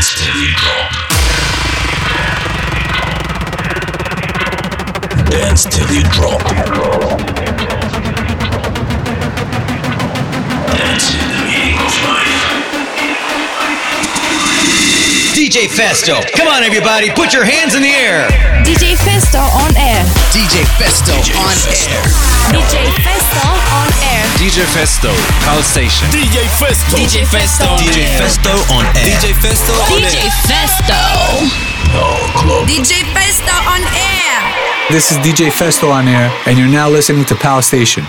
Dance till you drop. Dance till you drop. Dance DJ Festo. Come on, everybody, put your hands in the air. DJ Festo on air. DJ Festo on air. DJ Festo on air. DJ Festo, Pulse Station. DJ Festo. DJ Festo on air. DJ. Festo on air. DJ Festo on DJ air. Festo. DJ Festo on air. This is DJ Festo on air, and you're now listening to Pal Station.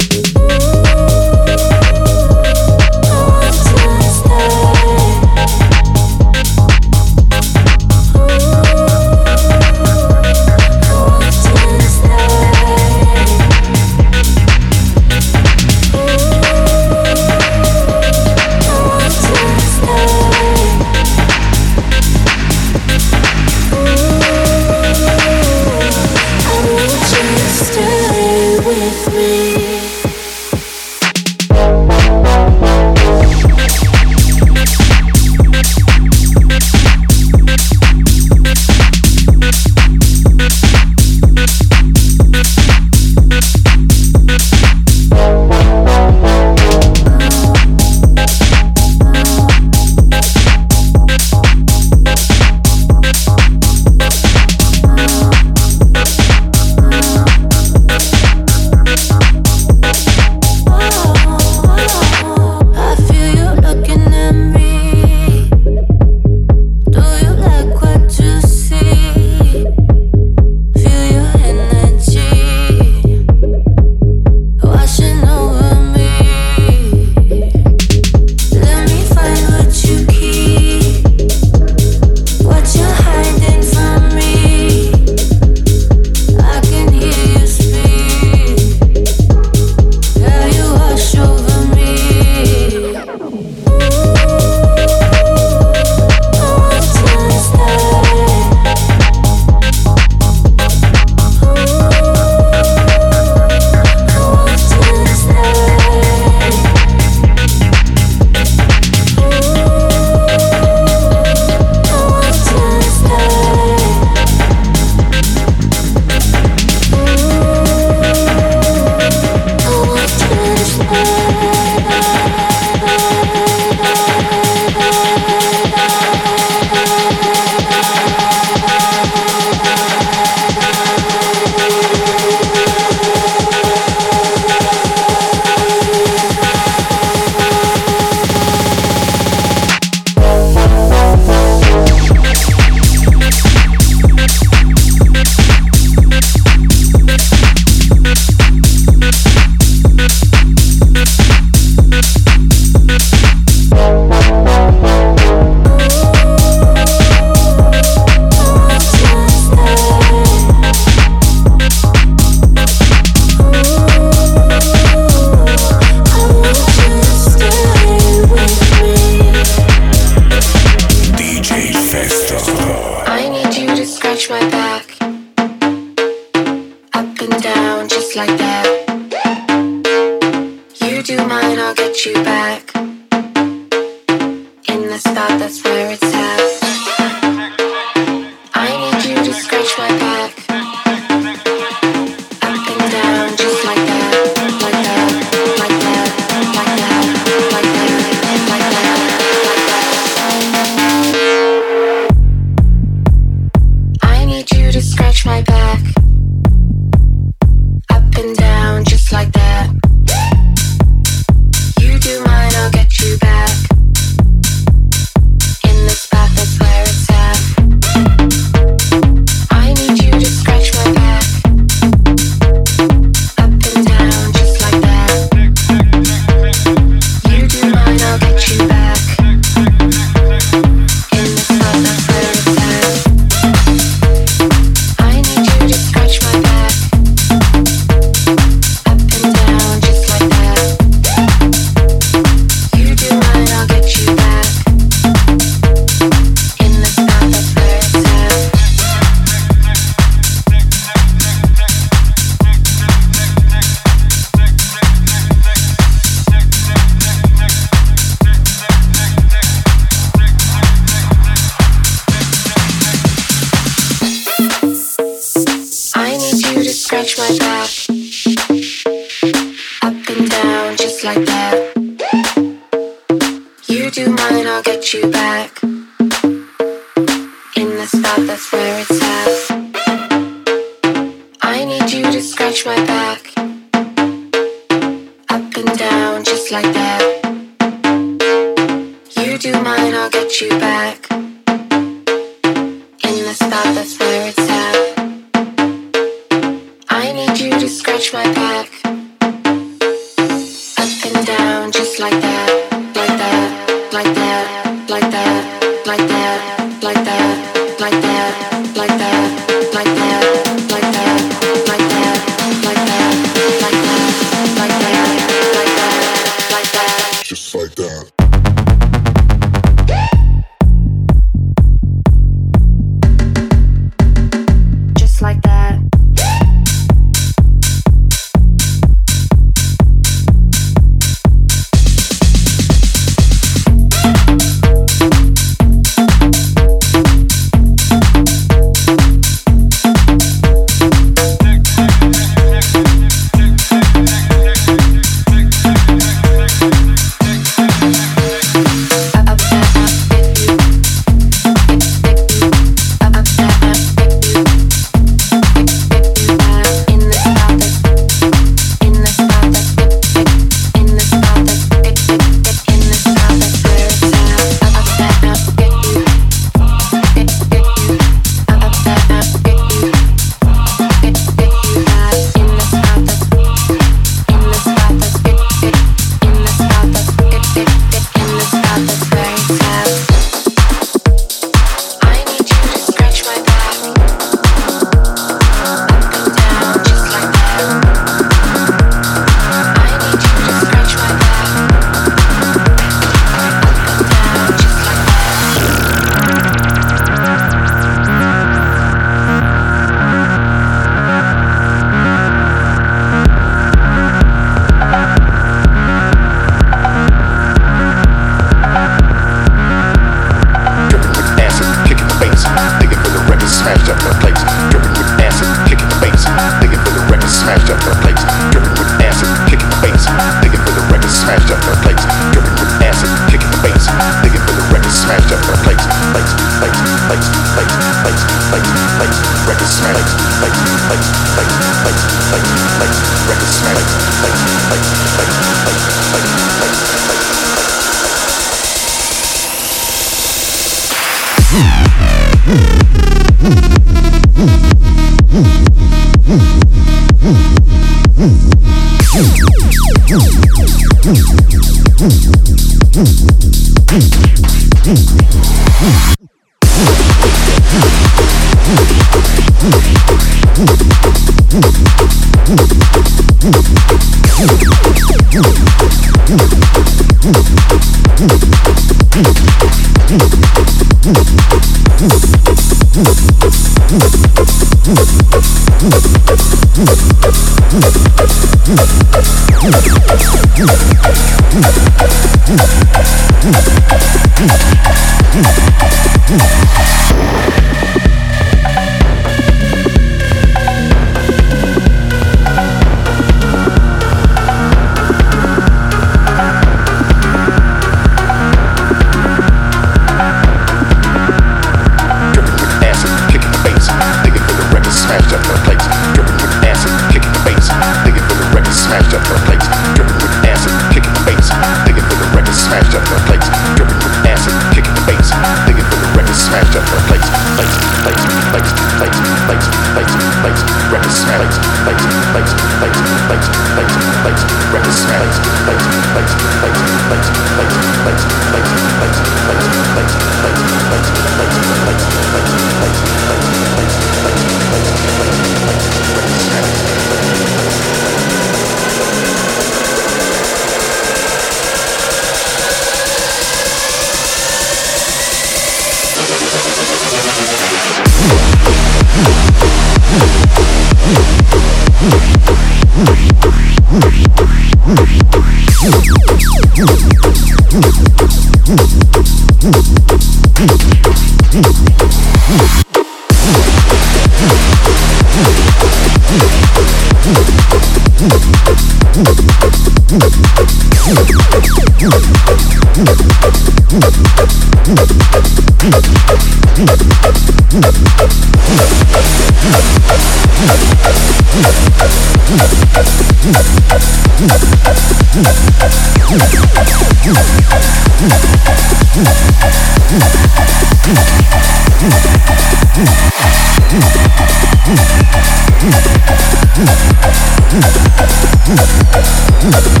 Mm-hmm.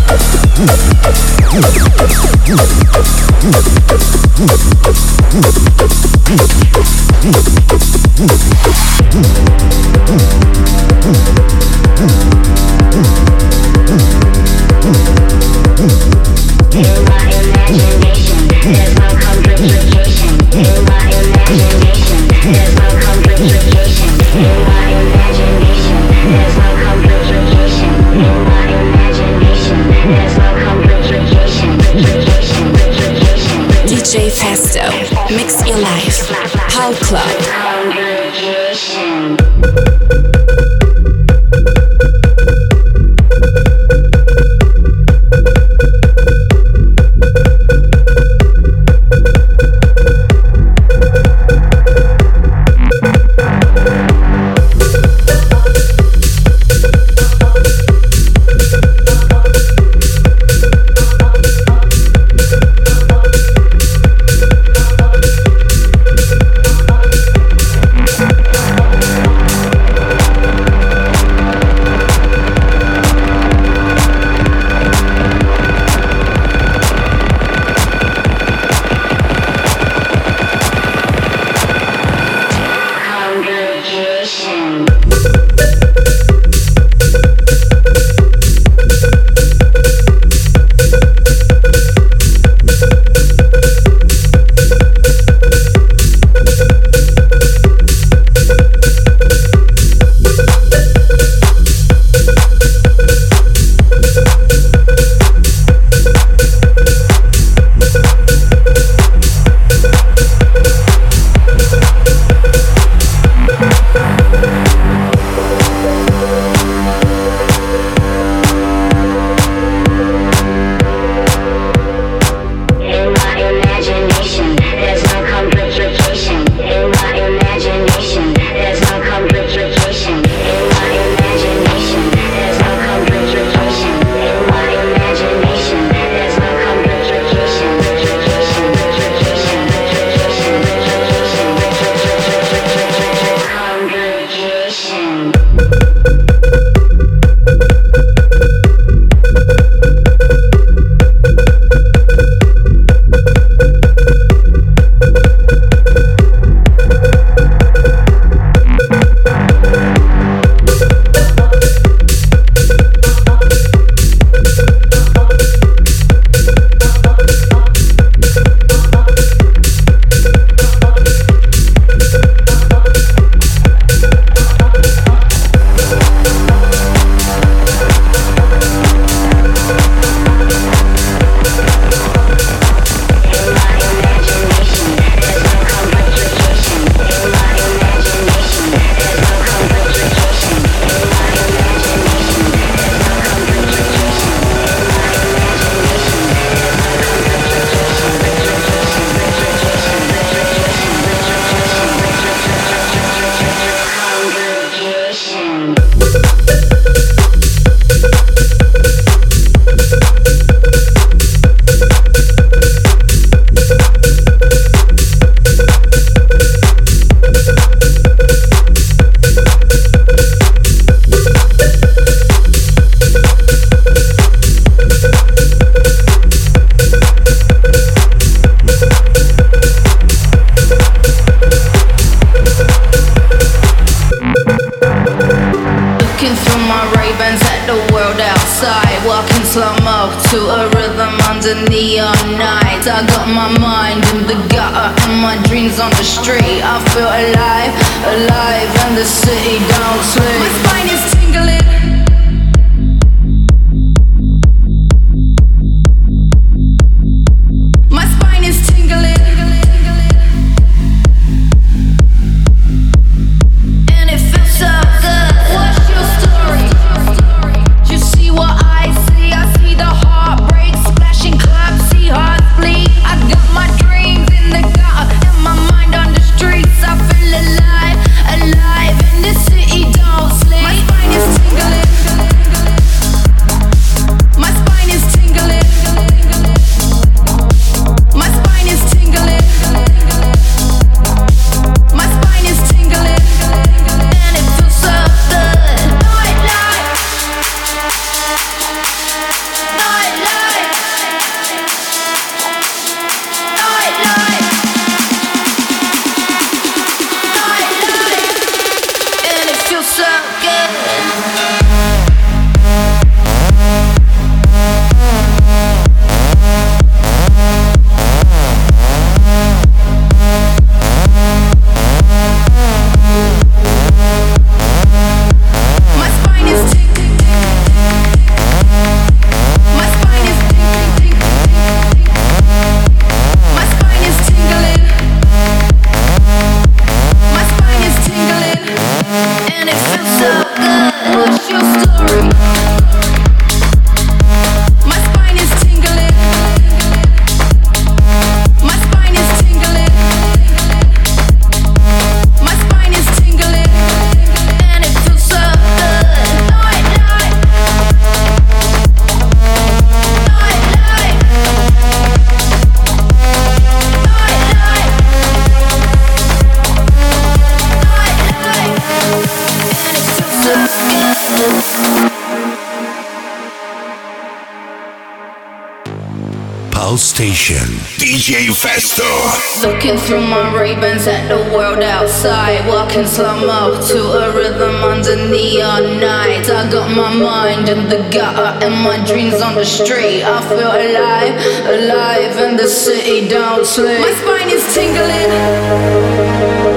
Walking slow to a rhythm under neon night. I got my mind in the gutter and my dreams on the street. I feel alive, alive, in the city don't sleep. My spine is tingling.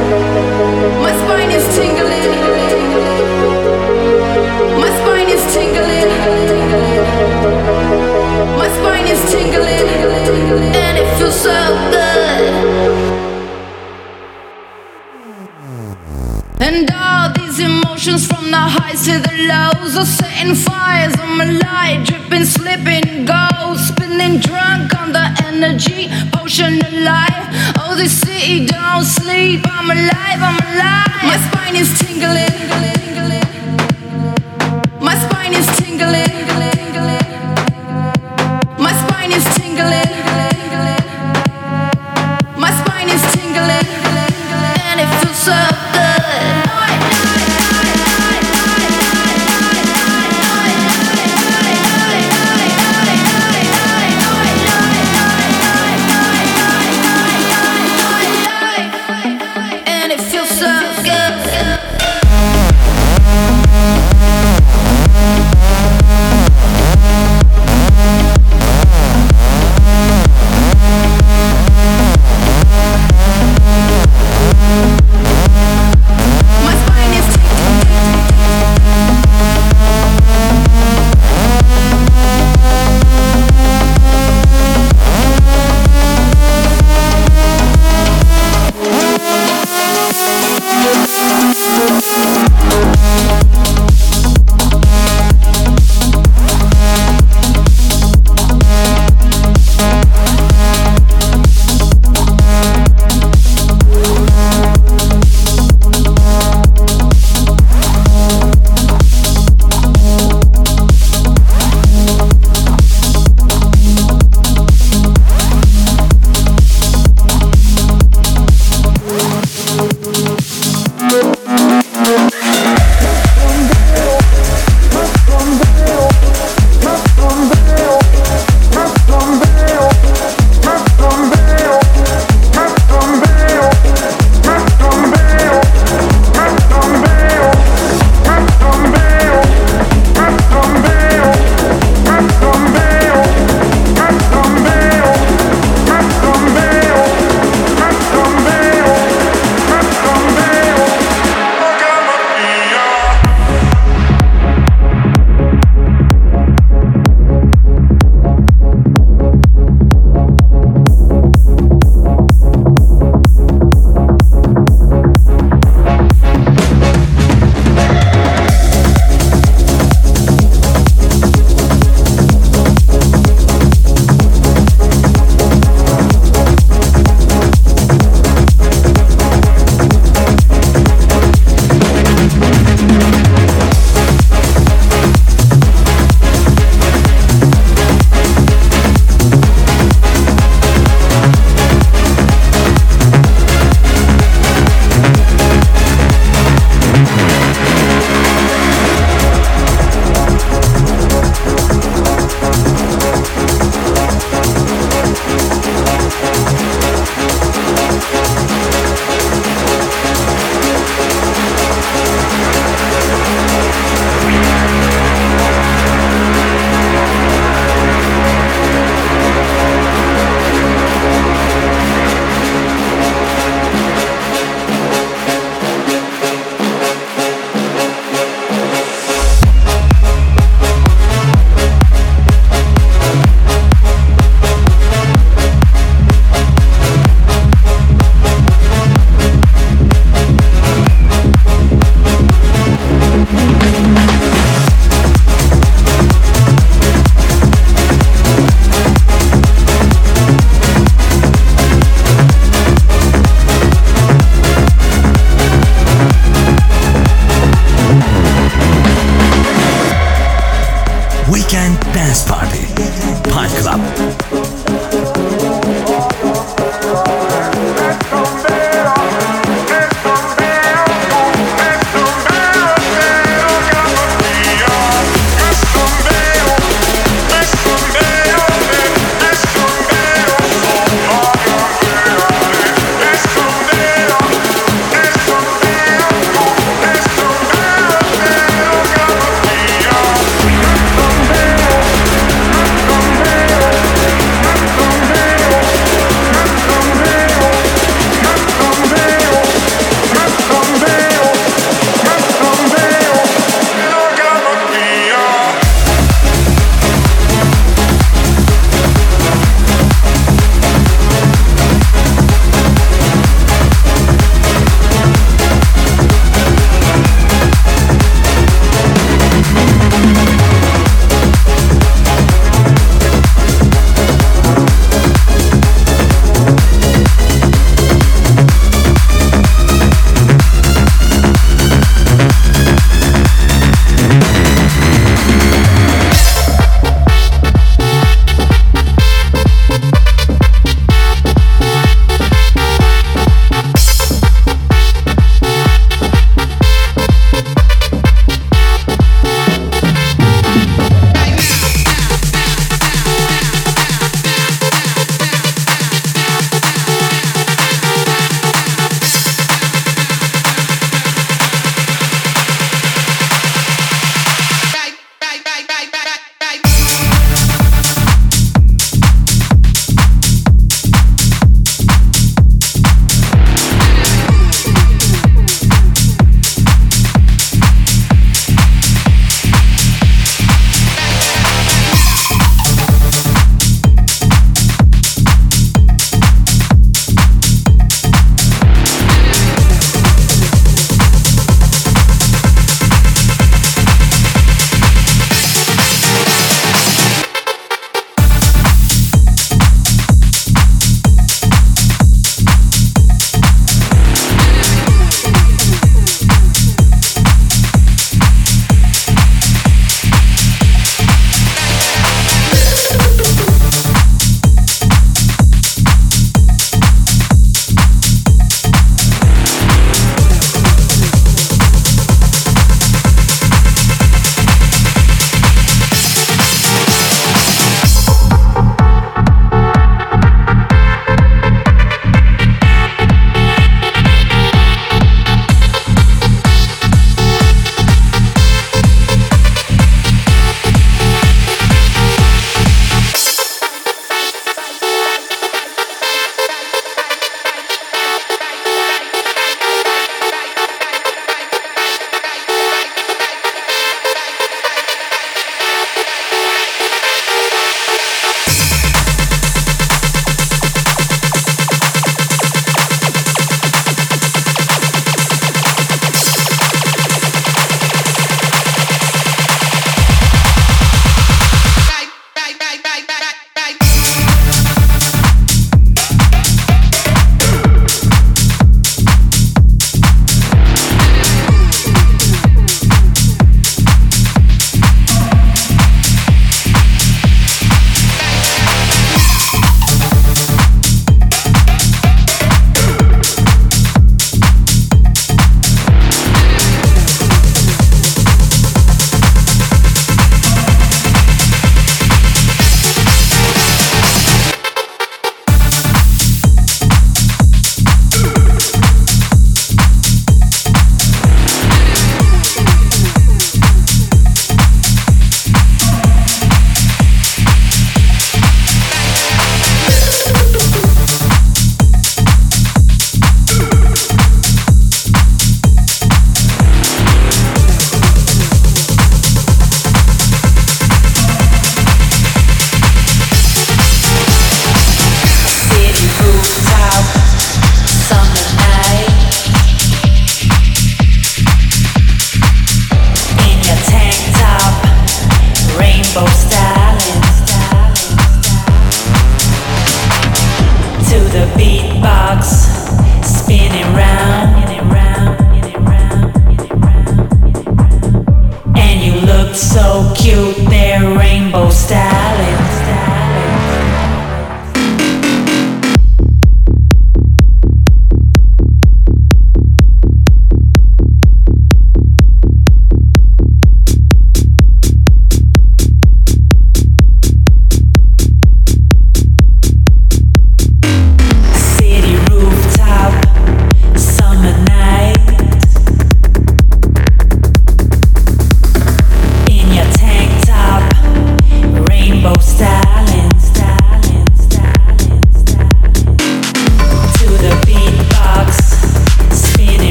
To the lows are setting fires on my light, dripping, slipping, gold, spinning drunk on the energy potion of life. Oh, this city don't sleep. I'm alive, I'm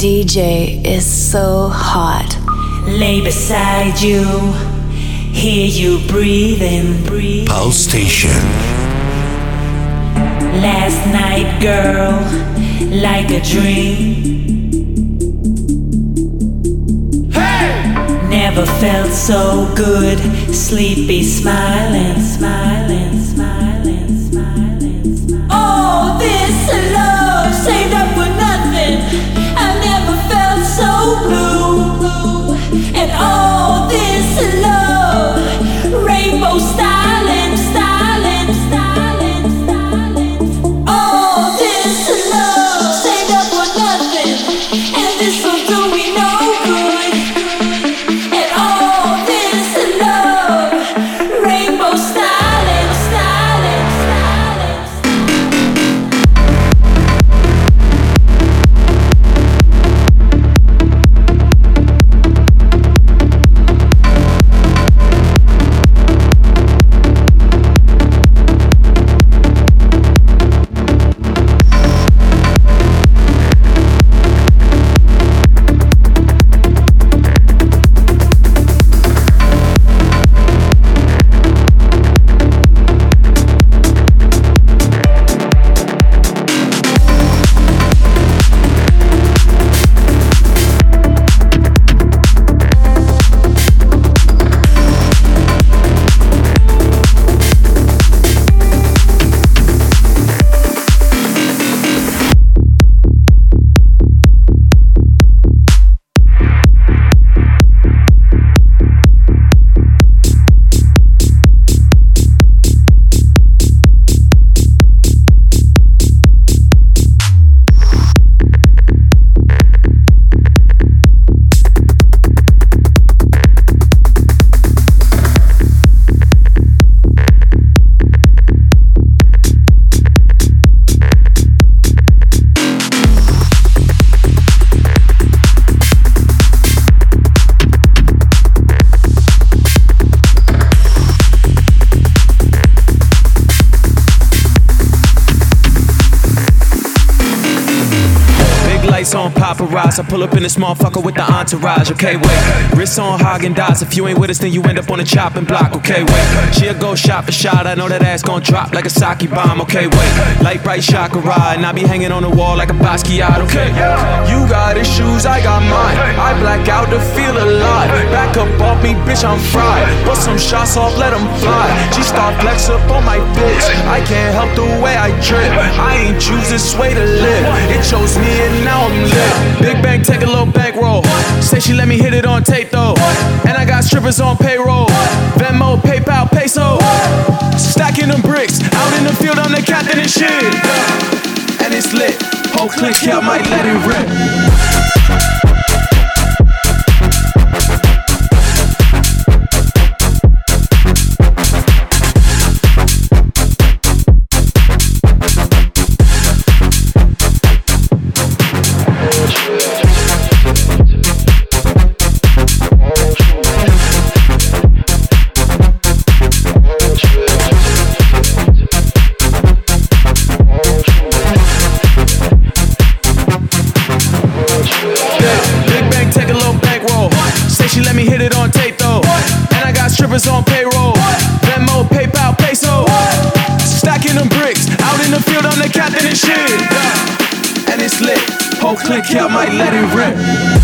DJ is so hot. Lay beside you, hear you breathing, breathe. Pulse Station. Last night, girl, like a dream. Hey! Never felt so good, sleepy, smiling, smiling, smiling, smiling. smiling. Oh, this love saved rainbow styling, I pull up in this motherfucker with the entourage. Okay, wait. Wrist on Häagen-Dazs. If you ain't with us, then you end up on the chopping block. Okay, wait. She'll go shot for shot. I know that ass gon' drop like a sake bomb. Okay, wait. Light bright chakra, and I be hanging on the wall like a Basquiat. Okay, you got issues, I got mine. I black out to feel alive. Back up off me, bitch, I'm fried. Bust some shots off, let them fly. She start flex up on my bitch. I can't help the way I drip. I ain't choose this way to live. It chose me, and now I'm lit. Big bank, take a little bankroll. Say she let me hit it on tape though. And I got strippers on payroll. Venmo, PayPal, peso. Stacking them bricks. Out in the field, I'm the captain and shit. And it's lit. Whole click, I might let it rip. Here, might let it rip.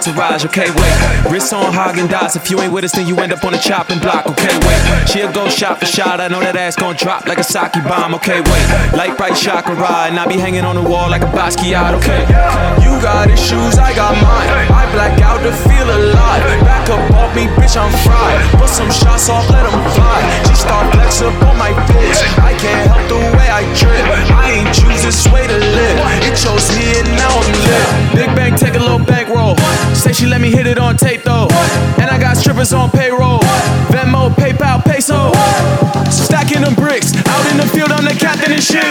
Entourage, okay, wait. Wrist on Häagen-Dazs. If you ain't with us, then you end up on the chopping block, okay, wait. She'll go shot for shot. I know that ass gon' drop like a sake bomb, okay, wait. Light bright chakra ride, and I be hanging on the wall like a Basquiat, okay. You got issues, I got mine. I black out to feel alive. Back up off me, bitch, I'm fried. Put some shots off, let them fly. She start flex up on my bitch. I can't help the way I trip. I ain't choose this way to live. It chose me and now I'm lit. Big bank, take a little bankroll. Say she let me hit it on tape though. And I got strippers on payroll. Venmo, PayPal, peso. Stacking them bricks. Out in the field, I'm the captain and shit.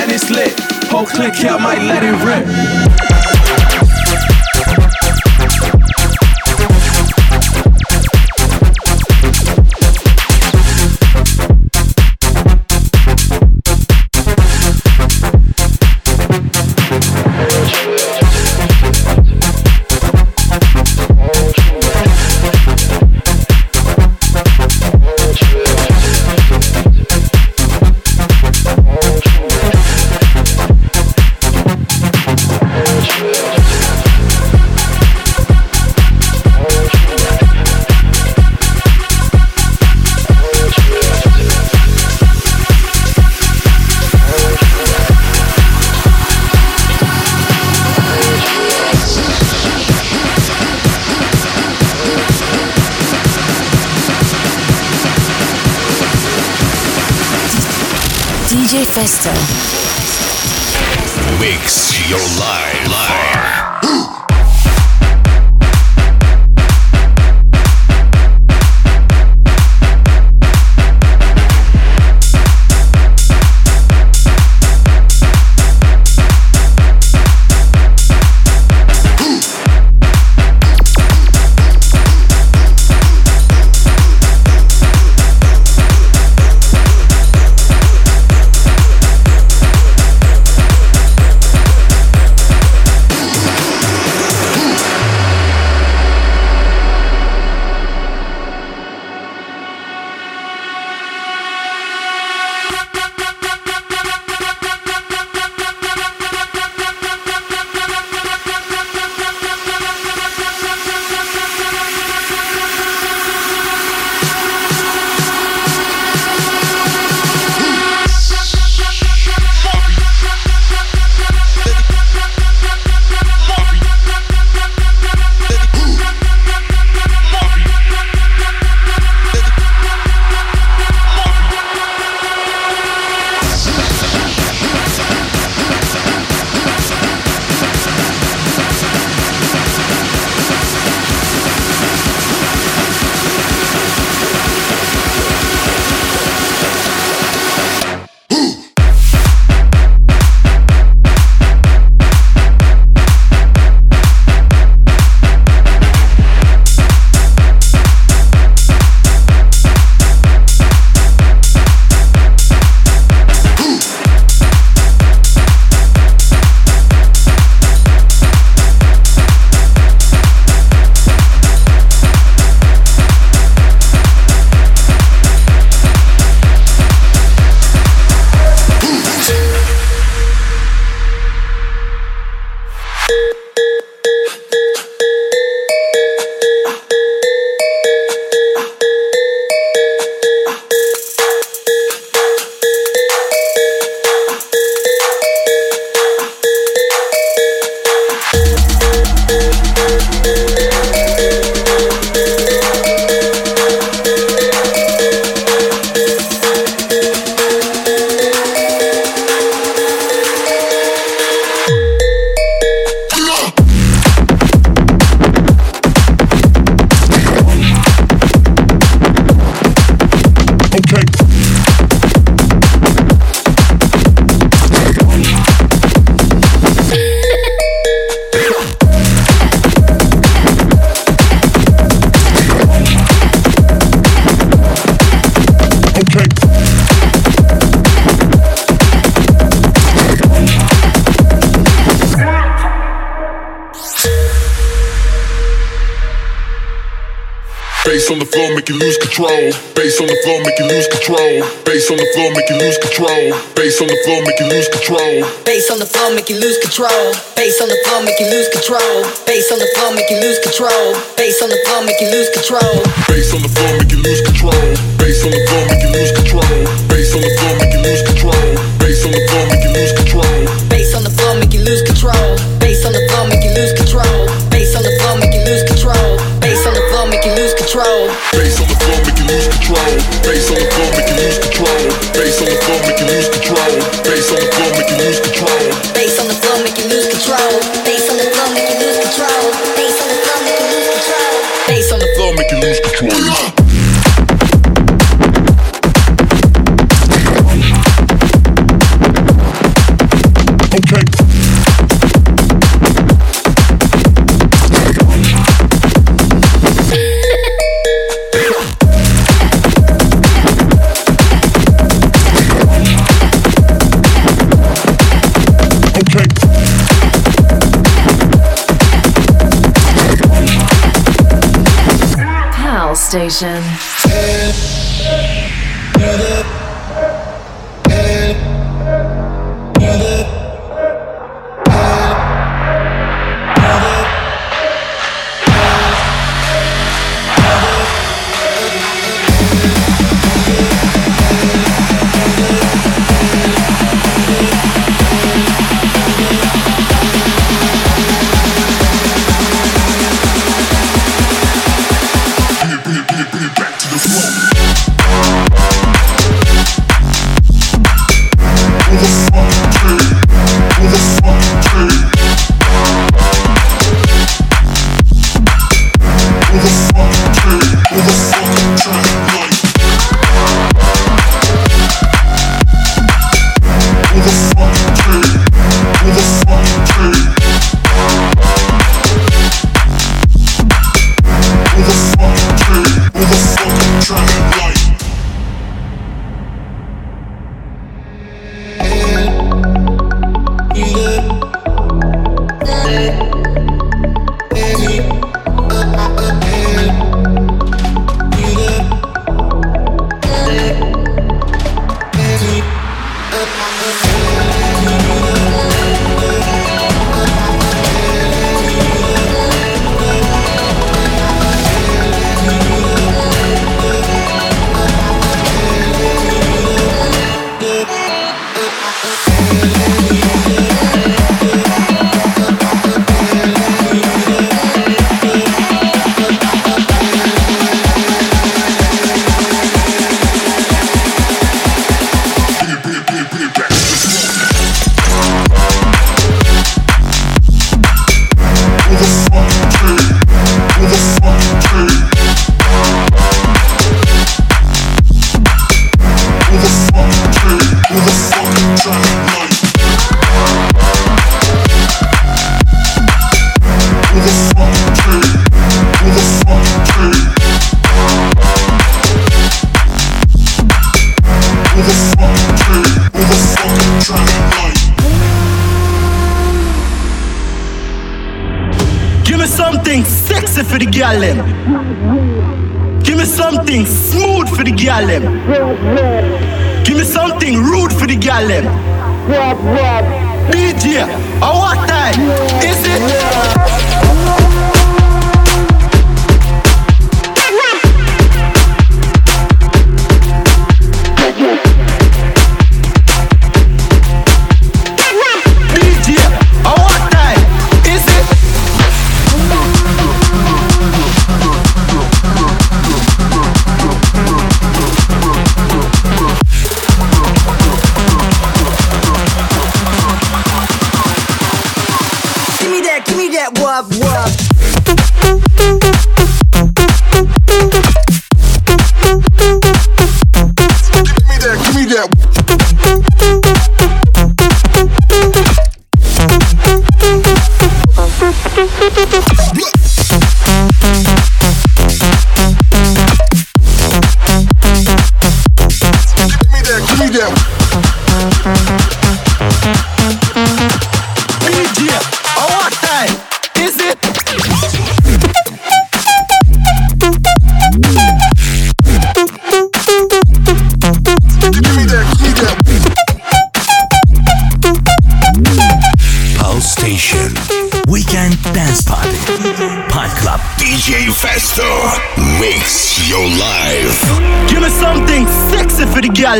And it's lit. Whole click here, might let it rip. Control. Bass on the floor, make you lose control. Bass on the floor, make you lose control. Bass on the floor, make you lose control. Bass on the floor, make you lose control. Bass on the floor, make you lose control. Bass on the floor, make you lose control. Bass on the floor, make you lose control. Bass on the floor, make you lose control. Bass on the floor, make you lose control. Pal for the gal. Give me something smooth for the gal. Give me something rude for the gal them. DJ, at what time is it?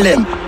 them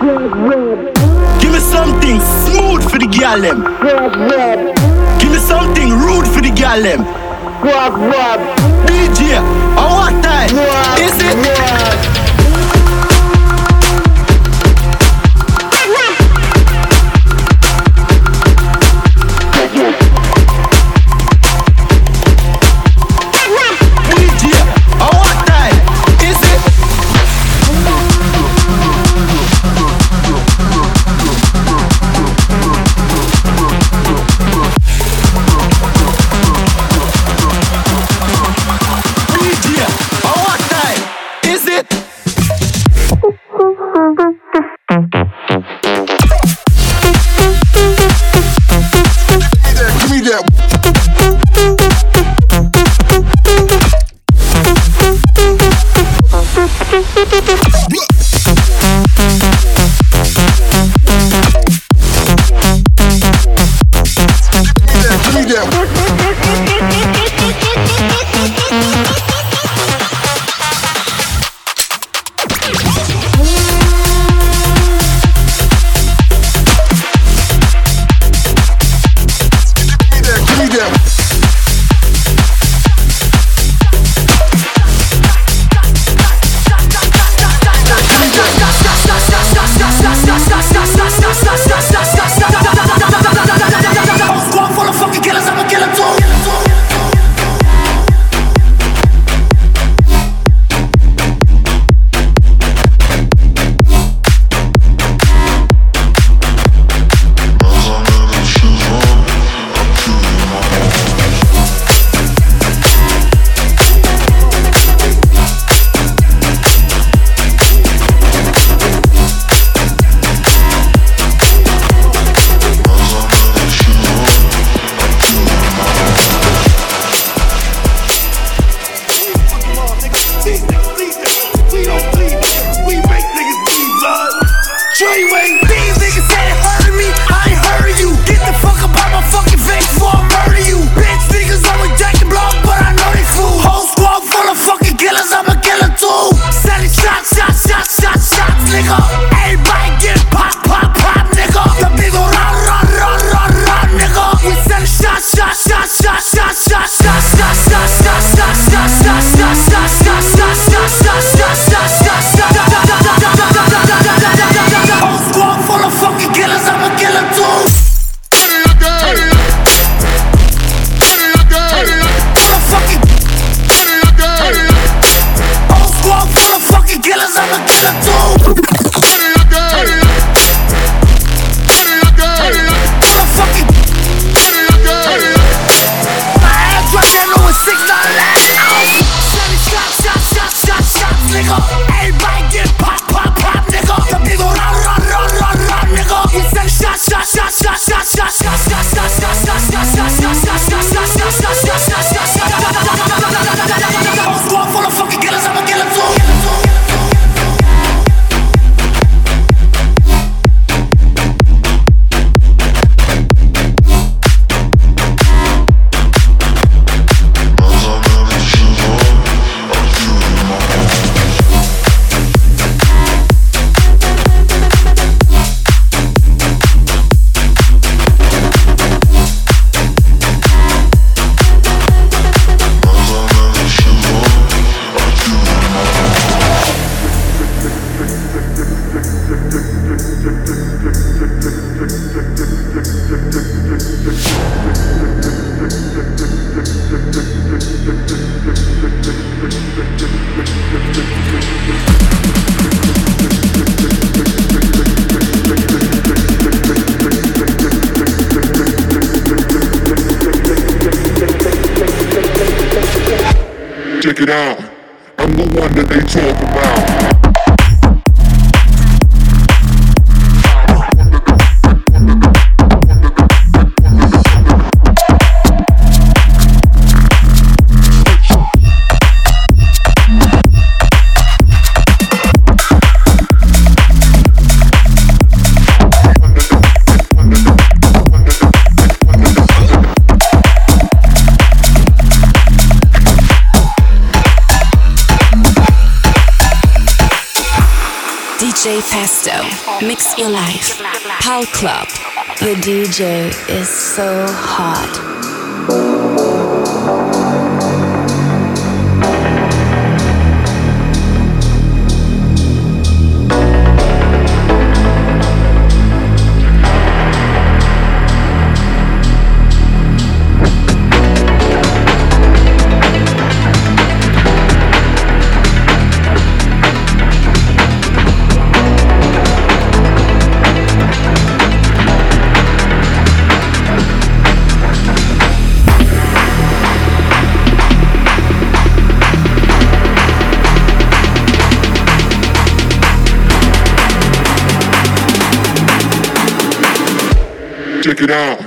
check it out.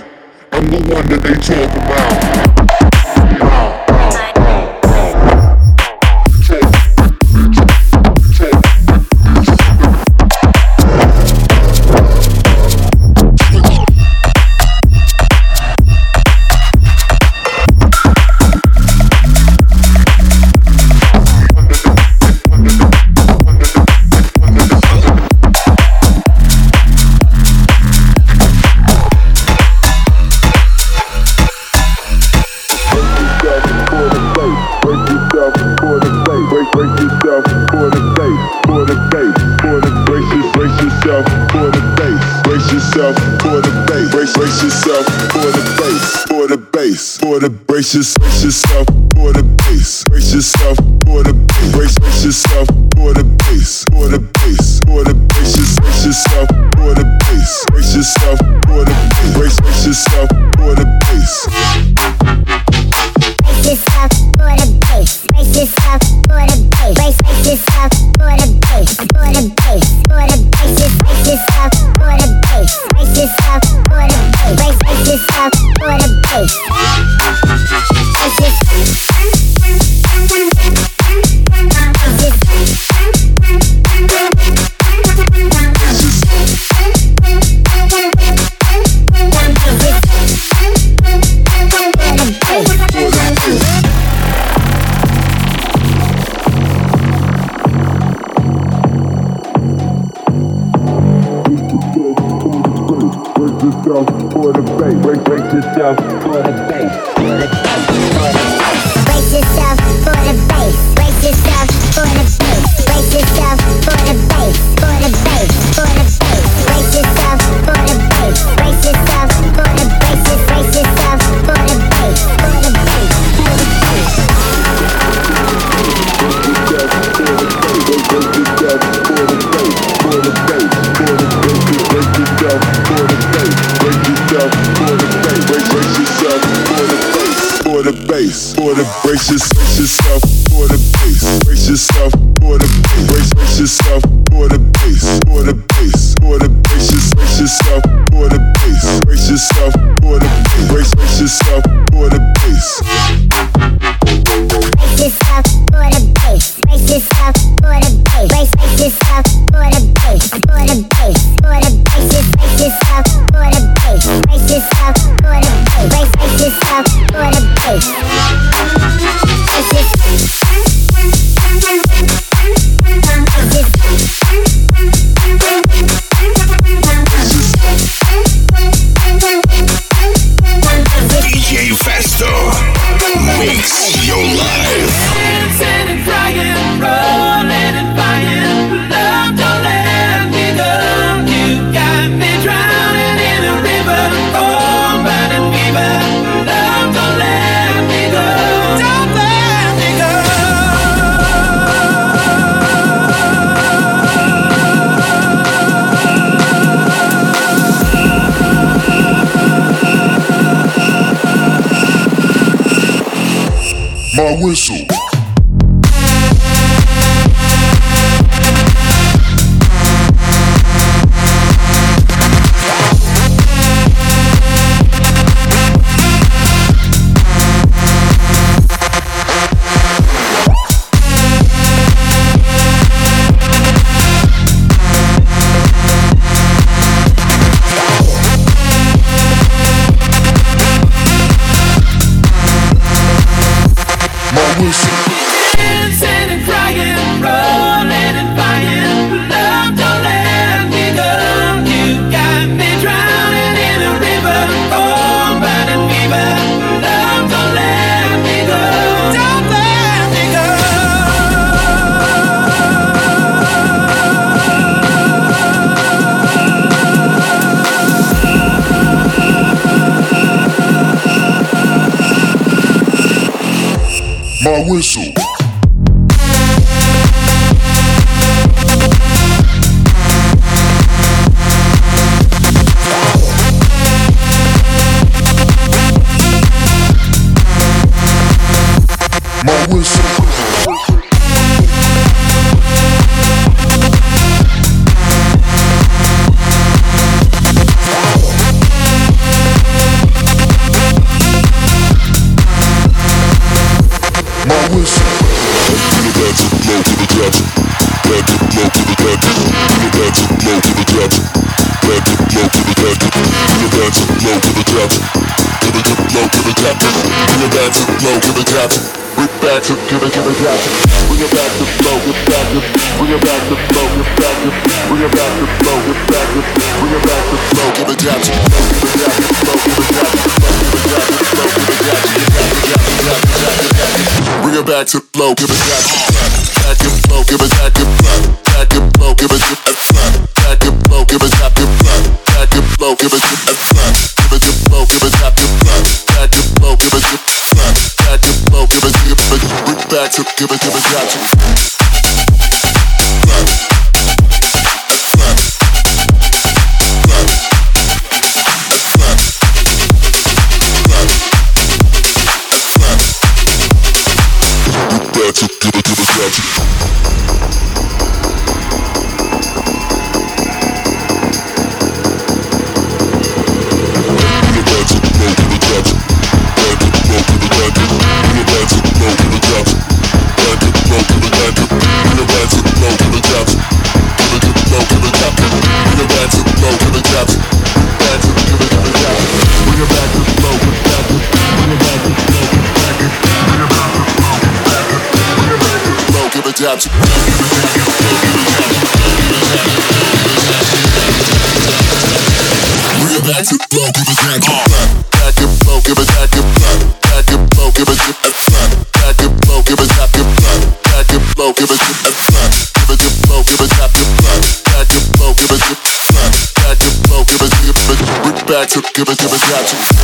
I'm the one that they talk about. my whistle. whistle. to blow, give it back, back and blow, give it back and blow, back and blow, give it back, back and blow, give it back and blow, back and blow, give it back, give it blow, give it back and blow, back and blow, give it back, back and blow, give it back to give it, give it back to to, give it, give it, give it to.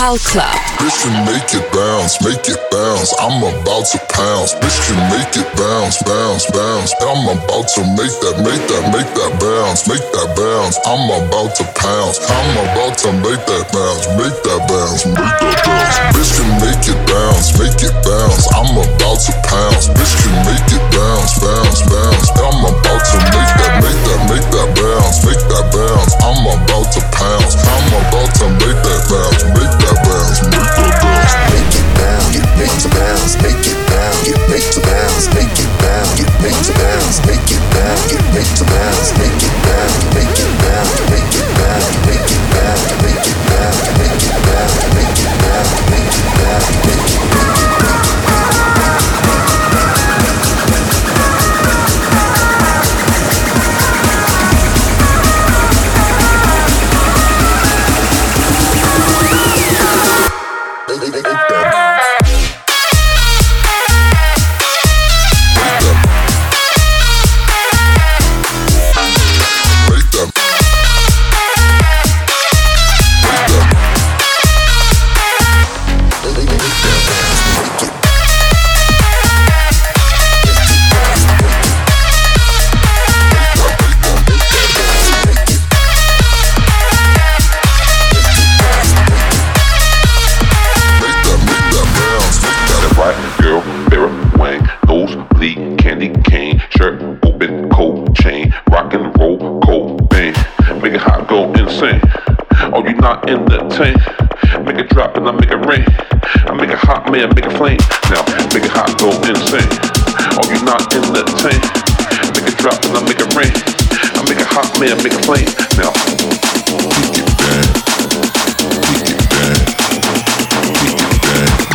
Life. Club. Bitch can make it bounce, make it bounce. I'm about to pounce. Bitch can make it bounce, bounce, bounce. I'm about to make that, make that, make that bounce, make that bounce. I'm about to pounce. I'm about to make that bounce, make that bounce, make that bounce. Bitch can make it bounce, make it bounce. I'm about to pounce. Bitch can make it bounce, bounce, bounce. I'm about to make that, make that, make that bounce, make that bounce. I'm about to pounce.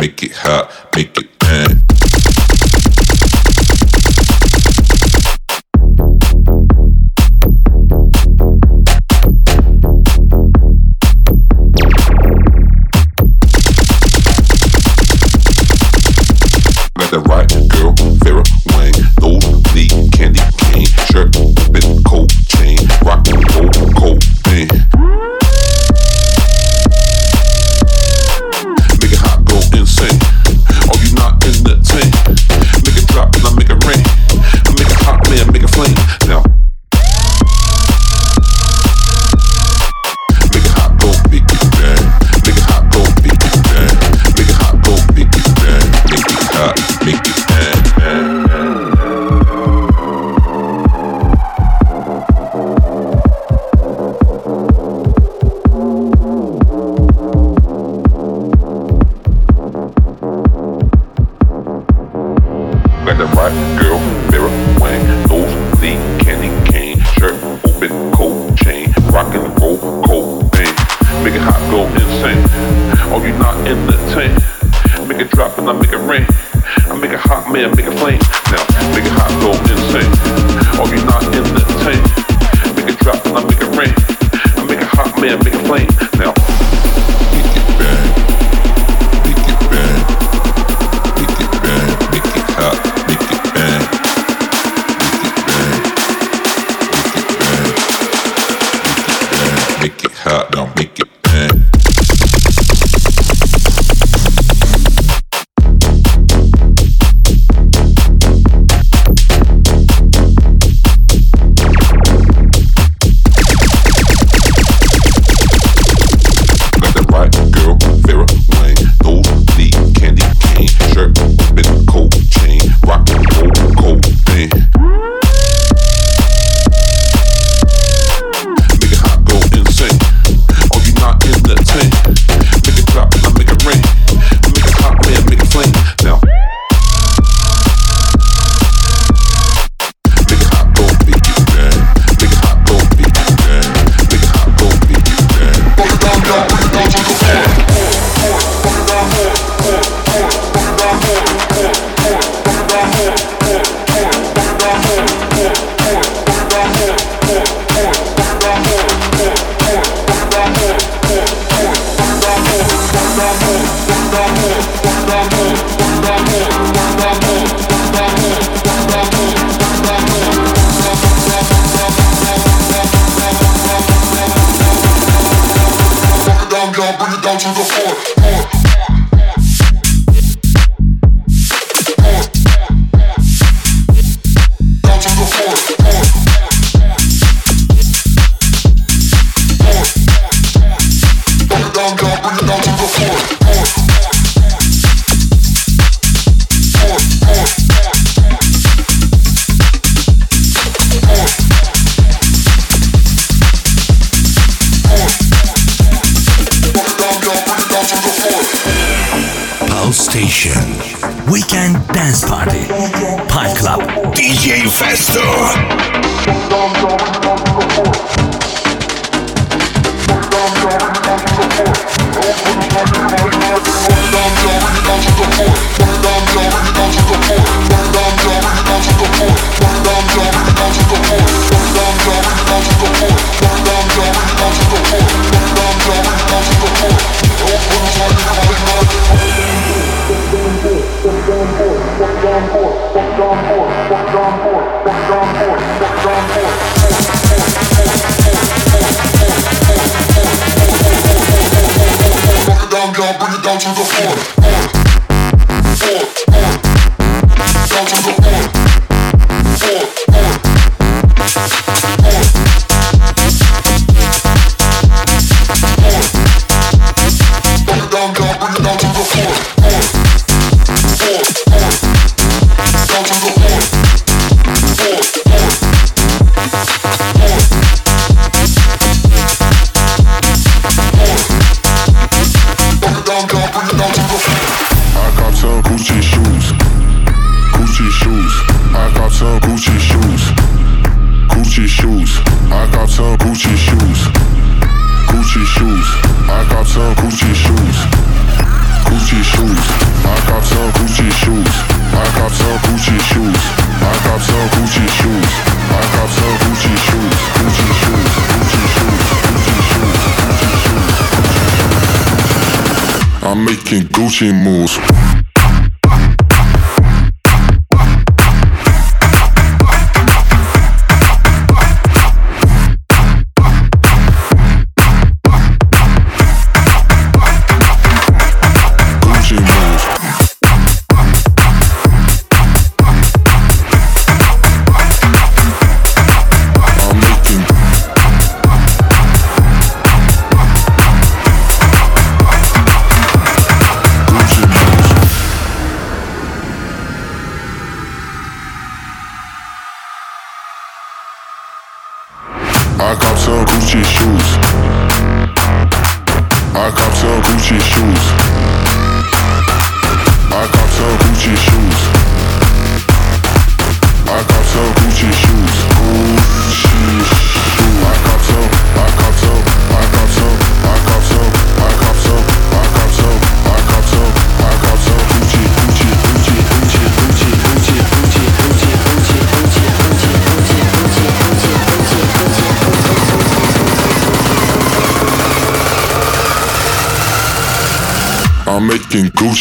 make it hot, make it bang.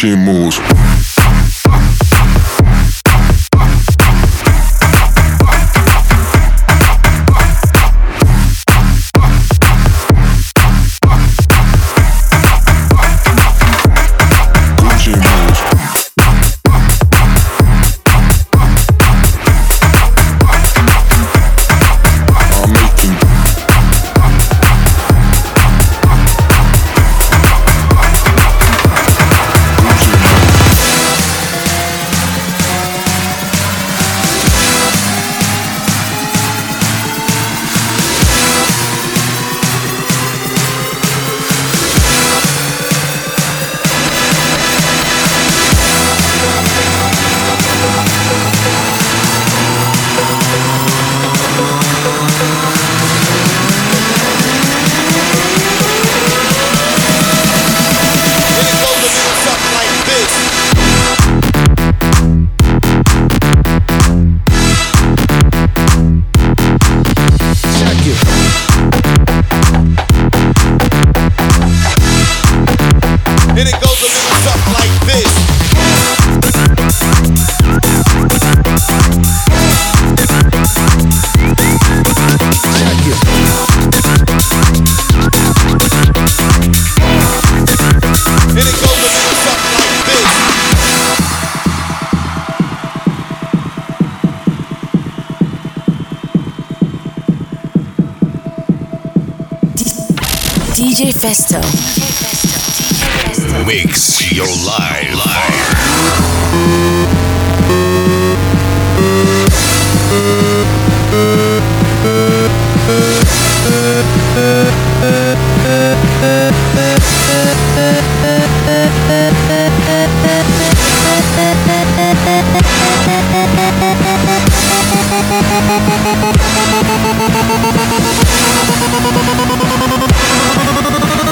Making moves. Festo. Mix your. Everybody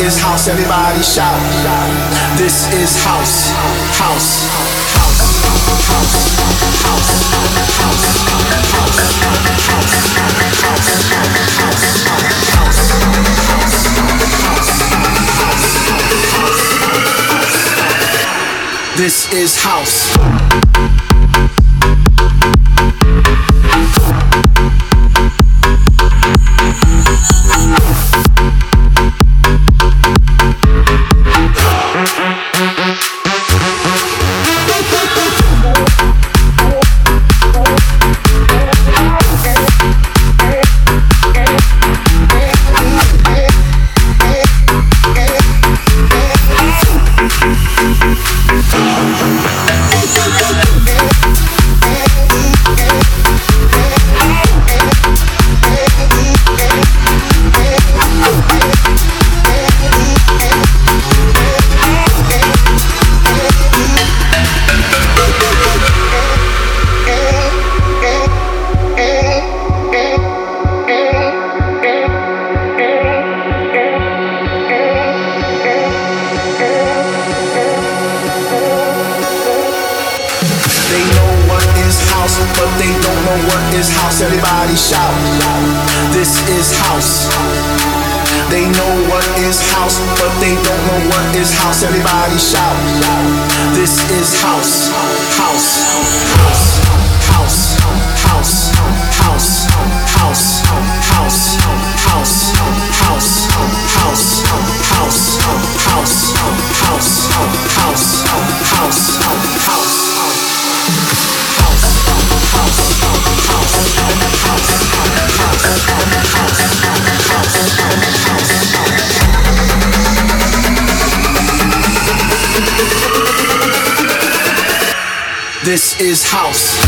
is house. Everybody shout. This is house. House. House. House. House house This is house. This is house. This is house, everybody shout. This is house house. This is house.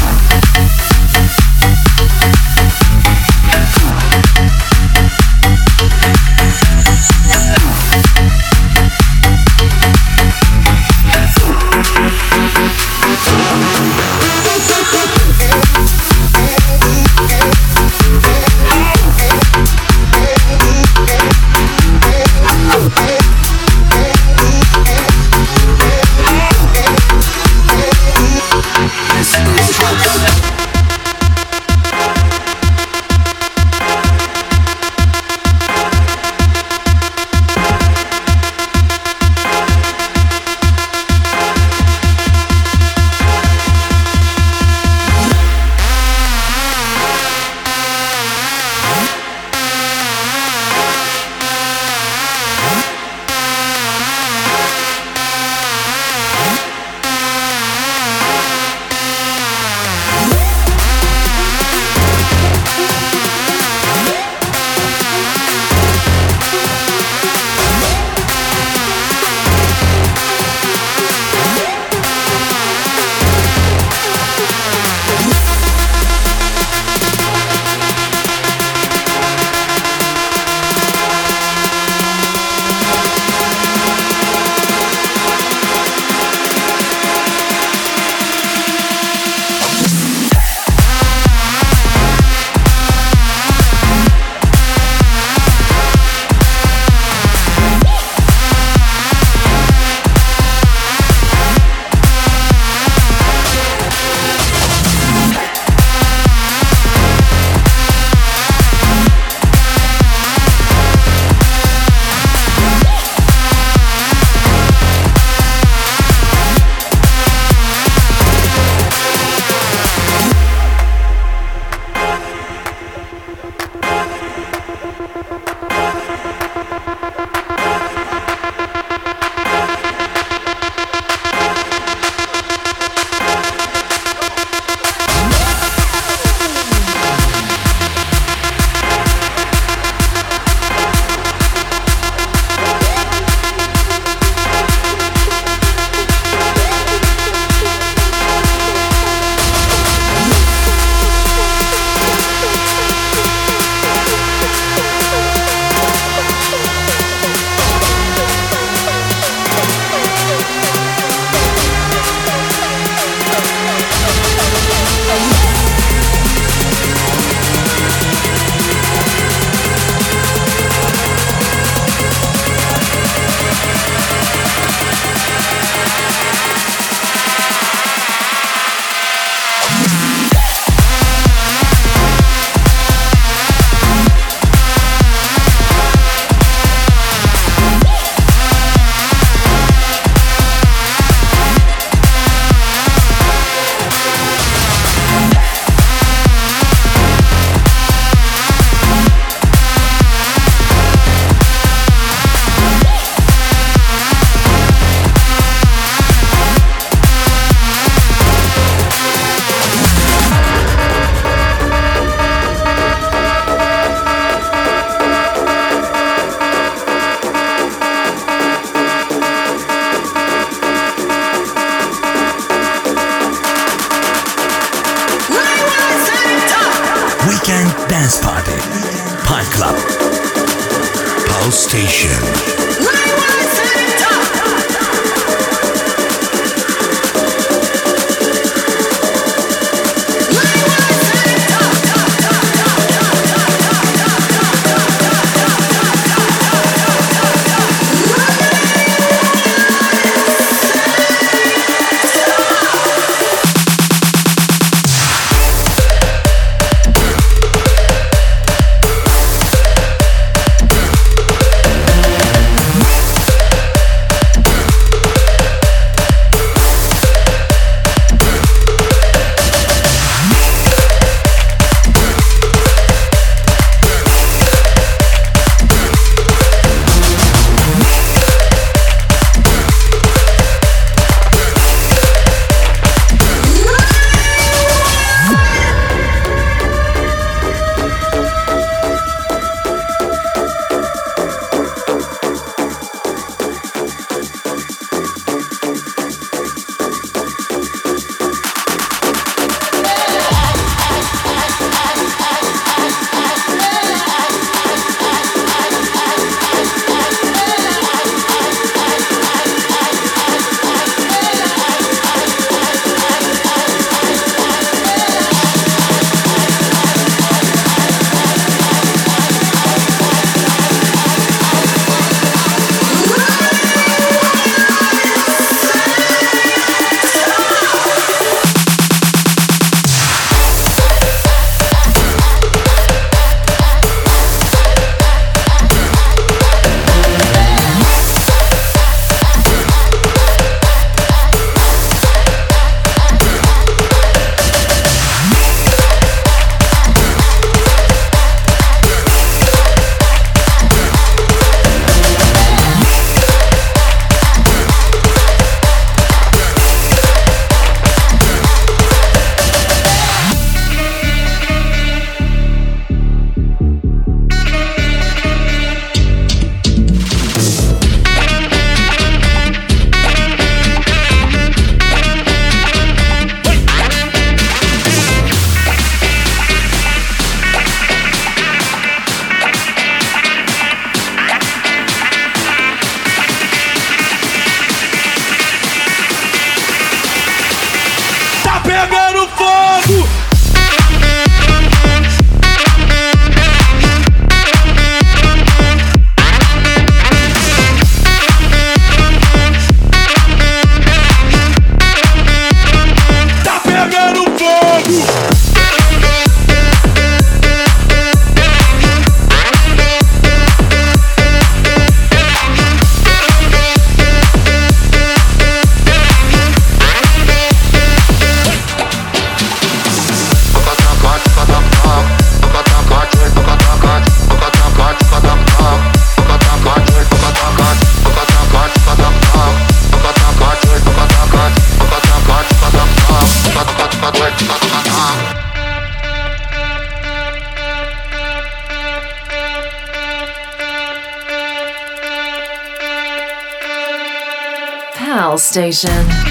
Station.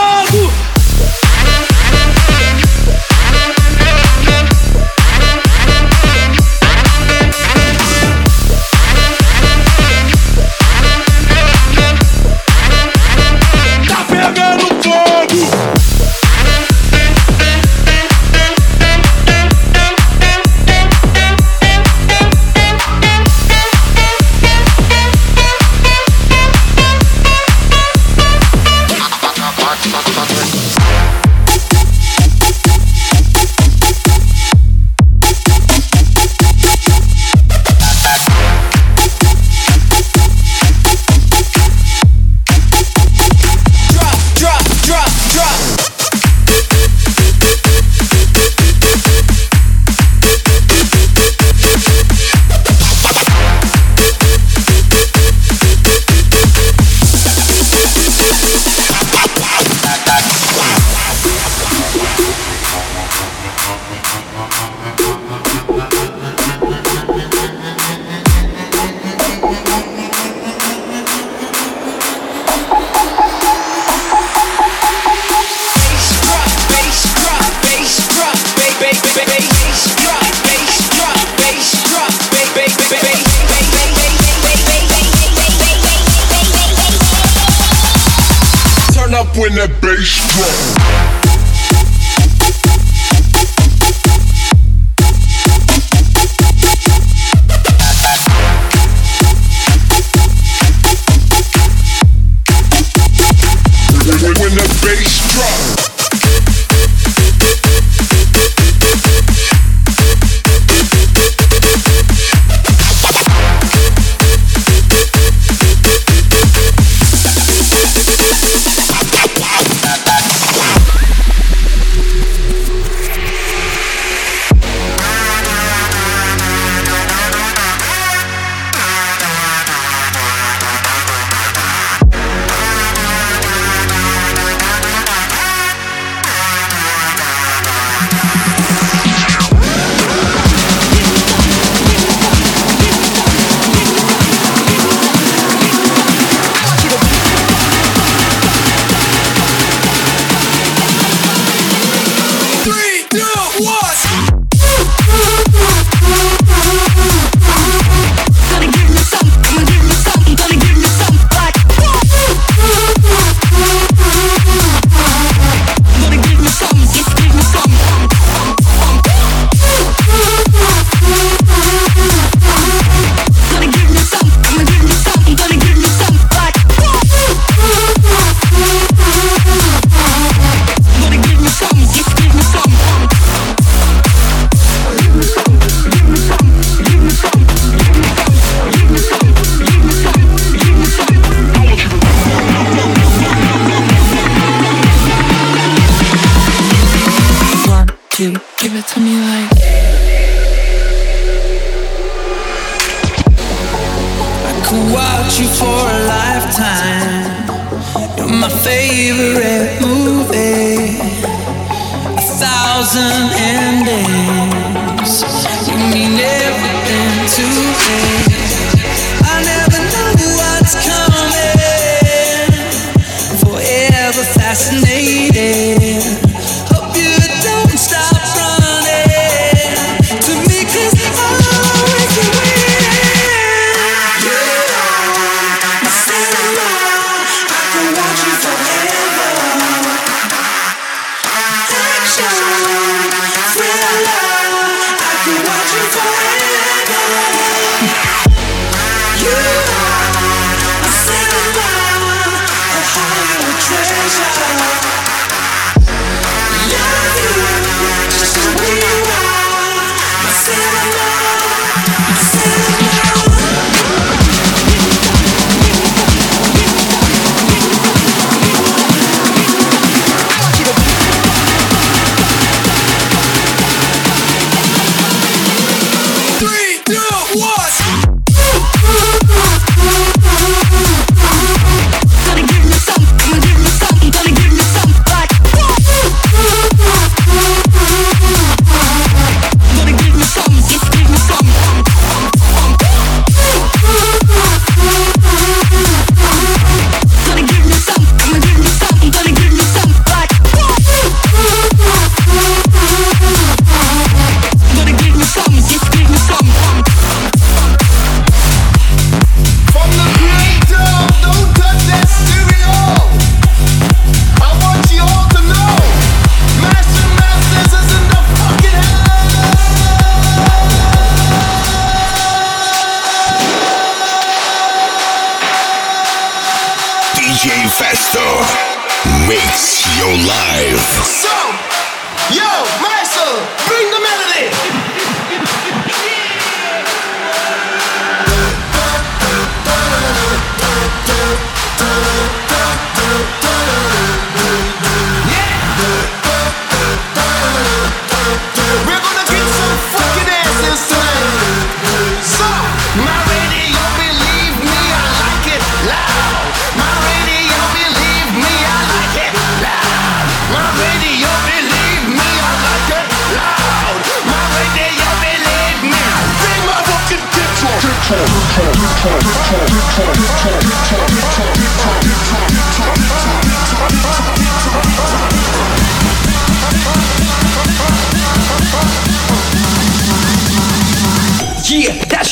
Bye.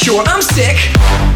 sure I'm sick.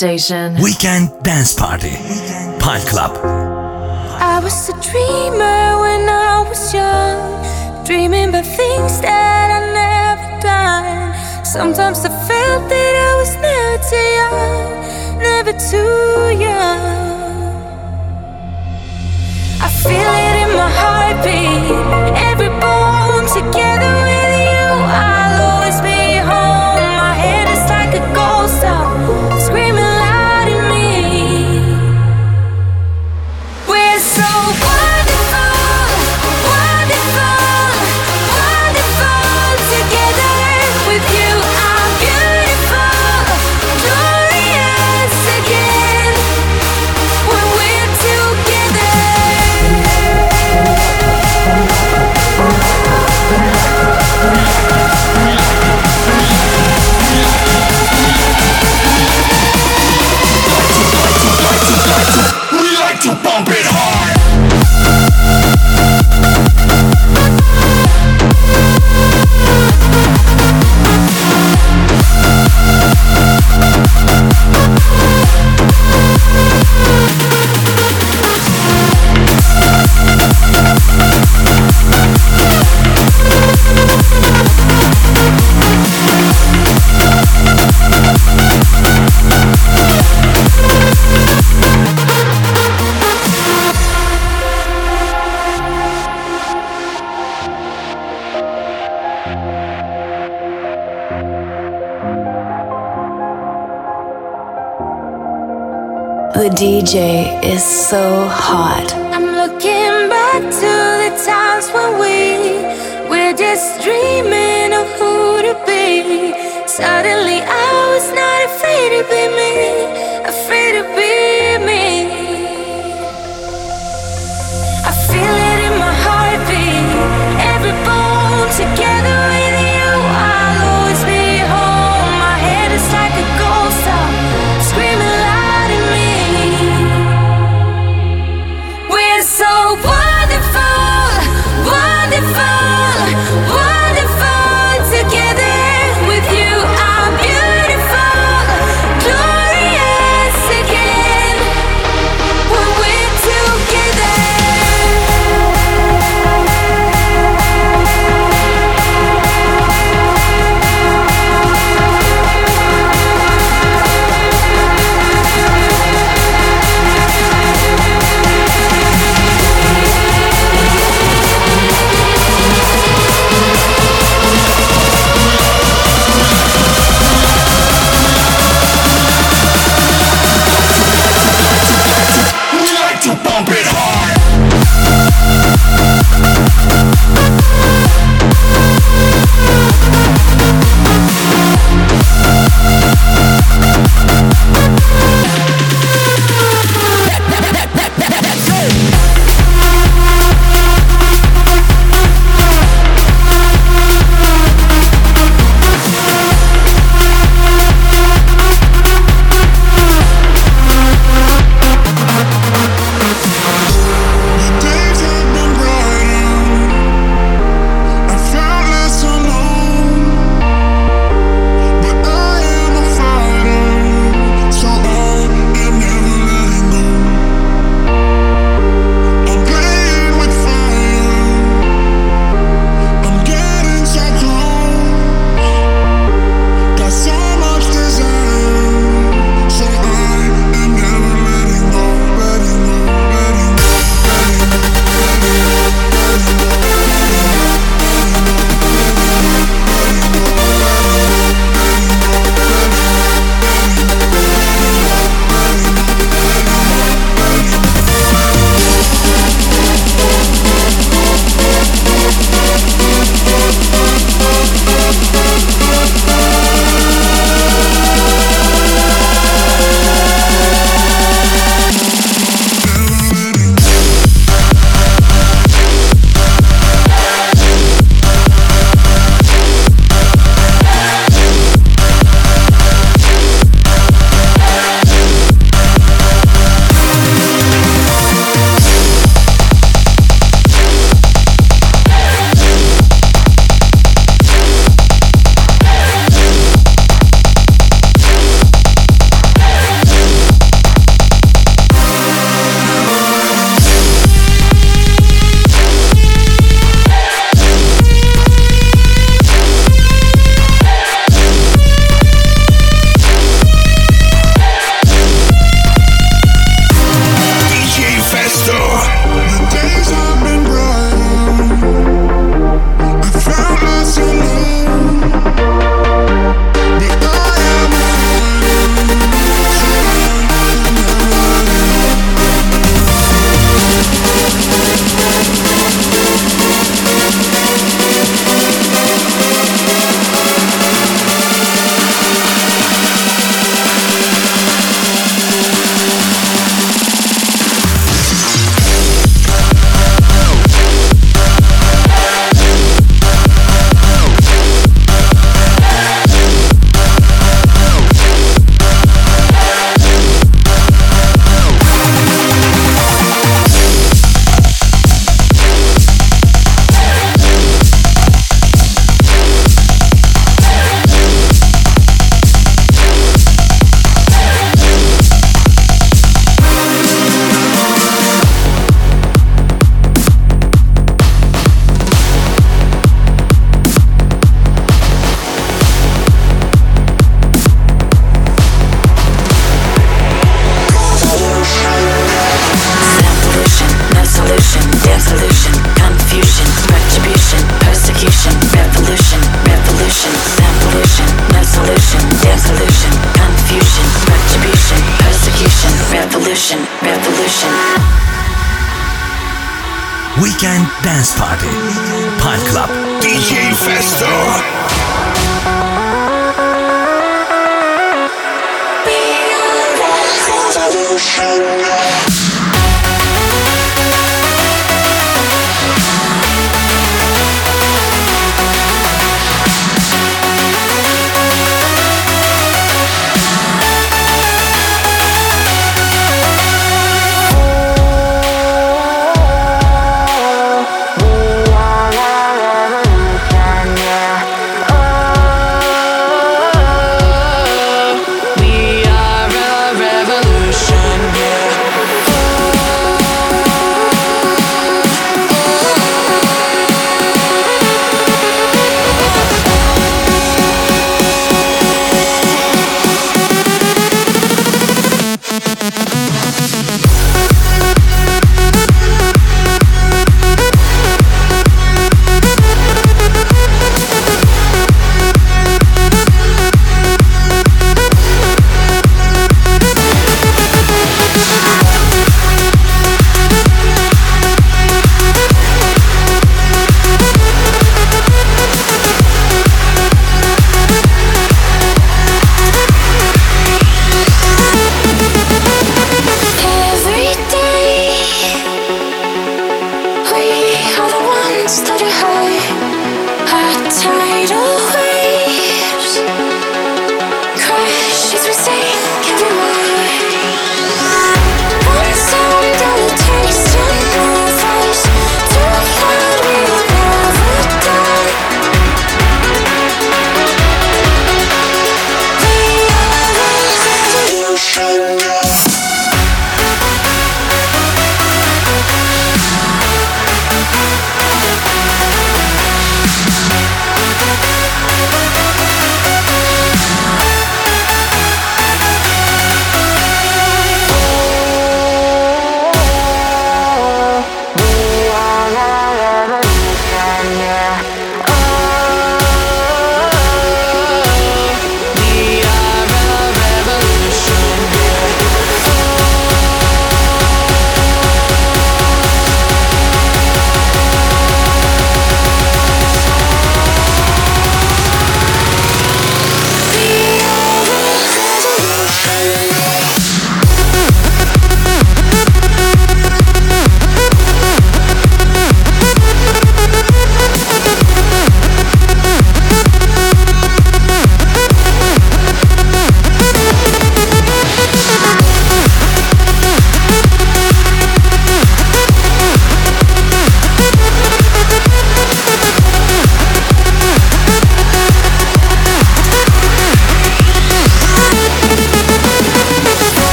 station. Weekend Dance Party. Pine Club. I was a dreamer when I was young, dreaming about things that I never done. Sometimes I felt that I was never too young, never too young. I feel it in my heartbeat. Everybody DJ is so hot.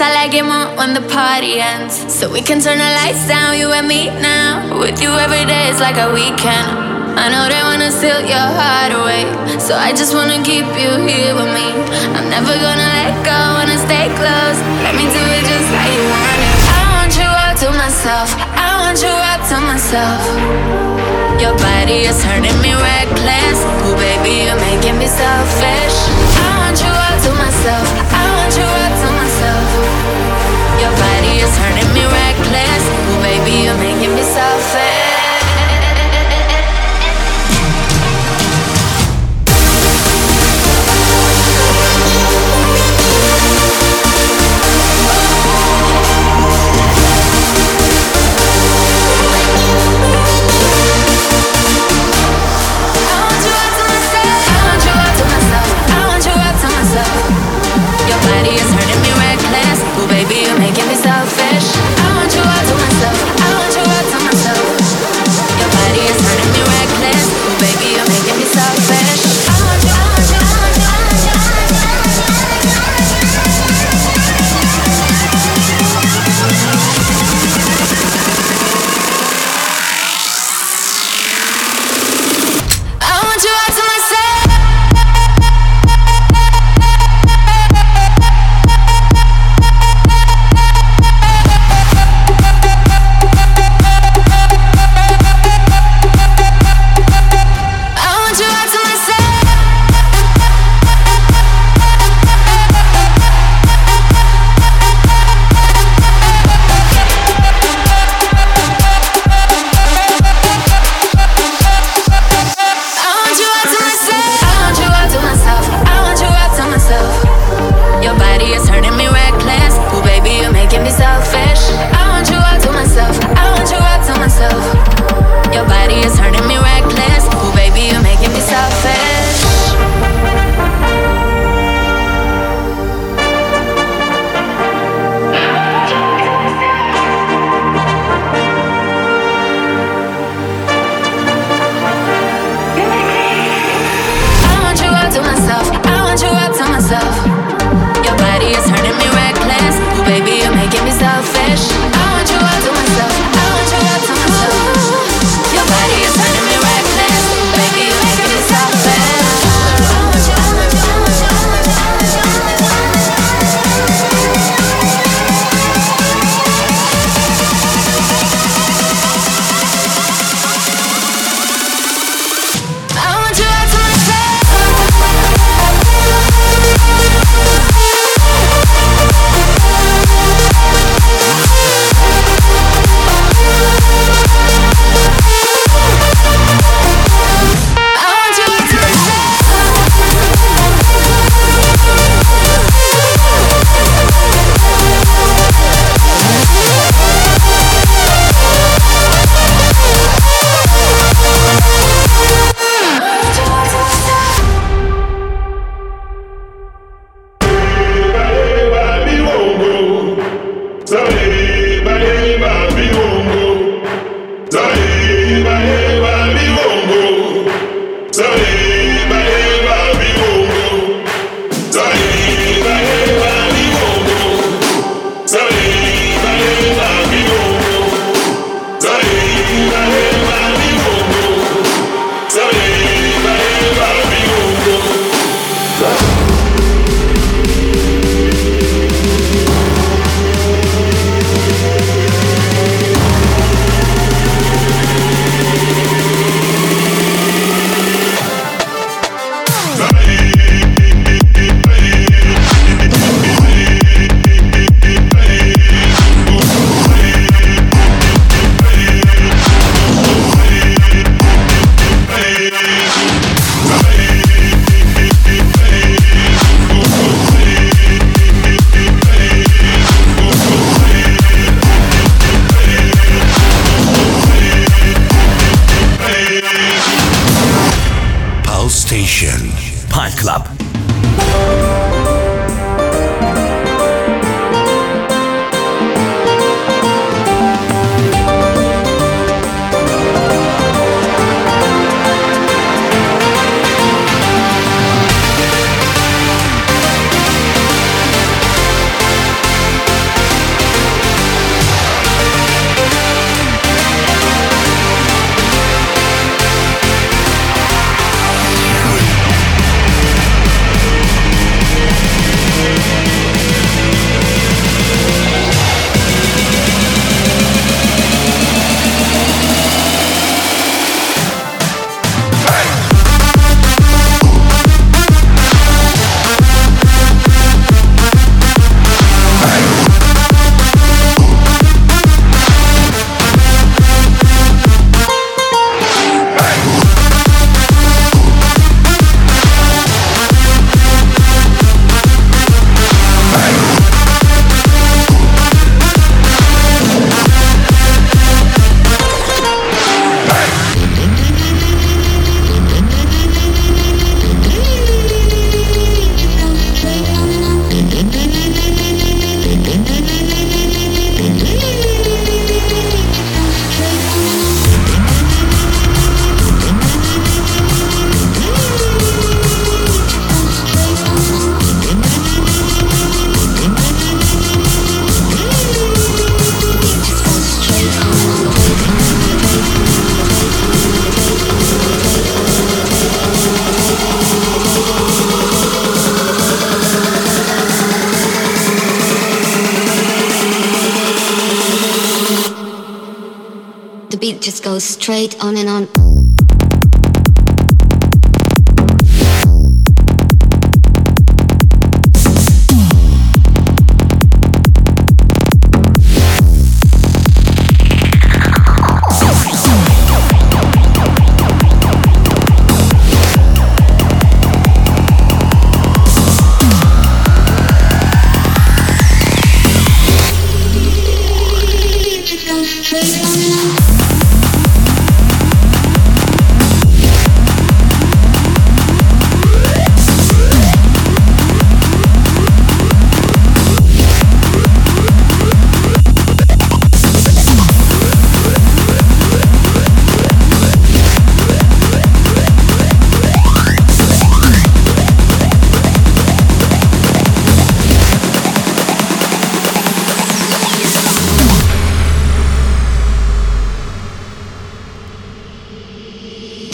I like it more when the party ends. So we can turn the lights down, you and me now. With you every day is like a weekend. I know they wanna steal your heart away. So I just wanna keep you here with me. I'm never gonna let go, wanna stay close. Let me do it just how you want it. I want you all to myself. I want you all to myself. Your body is turning me reckless. Ooh, baby, you're making me selfish. I want you all to myself. I want you. Is turning me reckless. Ooh, baby, you're making me selfish.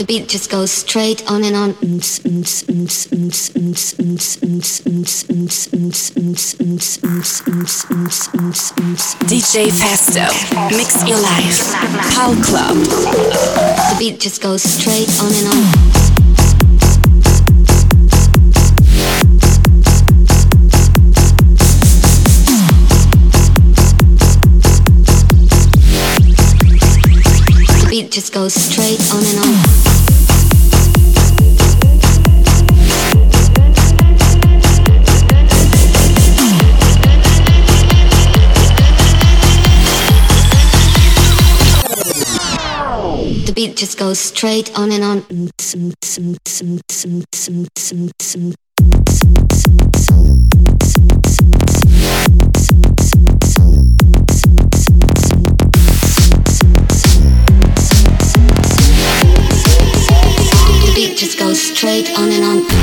Beat just goes straight on and on. DJ Festo, mix your life. Pal Club. The beat just goes straight on and on. The beat just goes straight on and on. Beat just goes straight on and on. just goes straight on and on.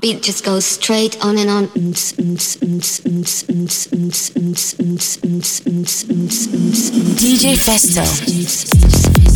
Beat just goes straight on and on. DJ Festo.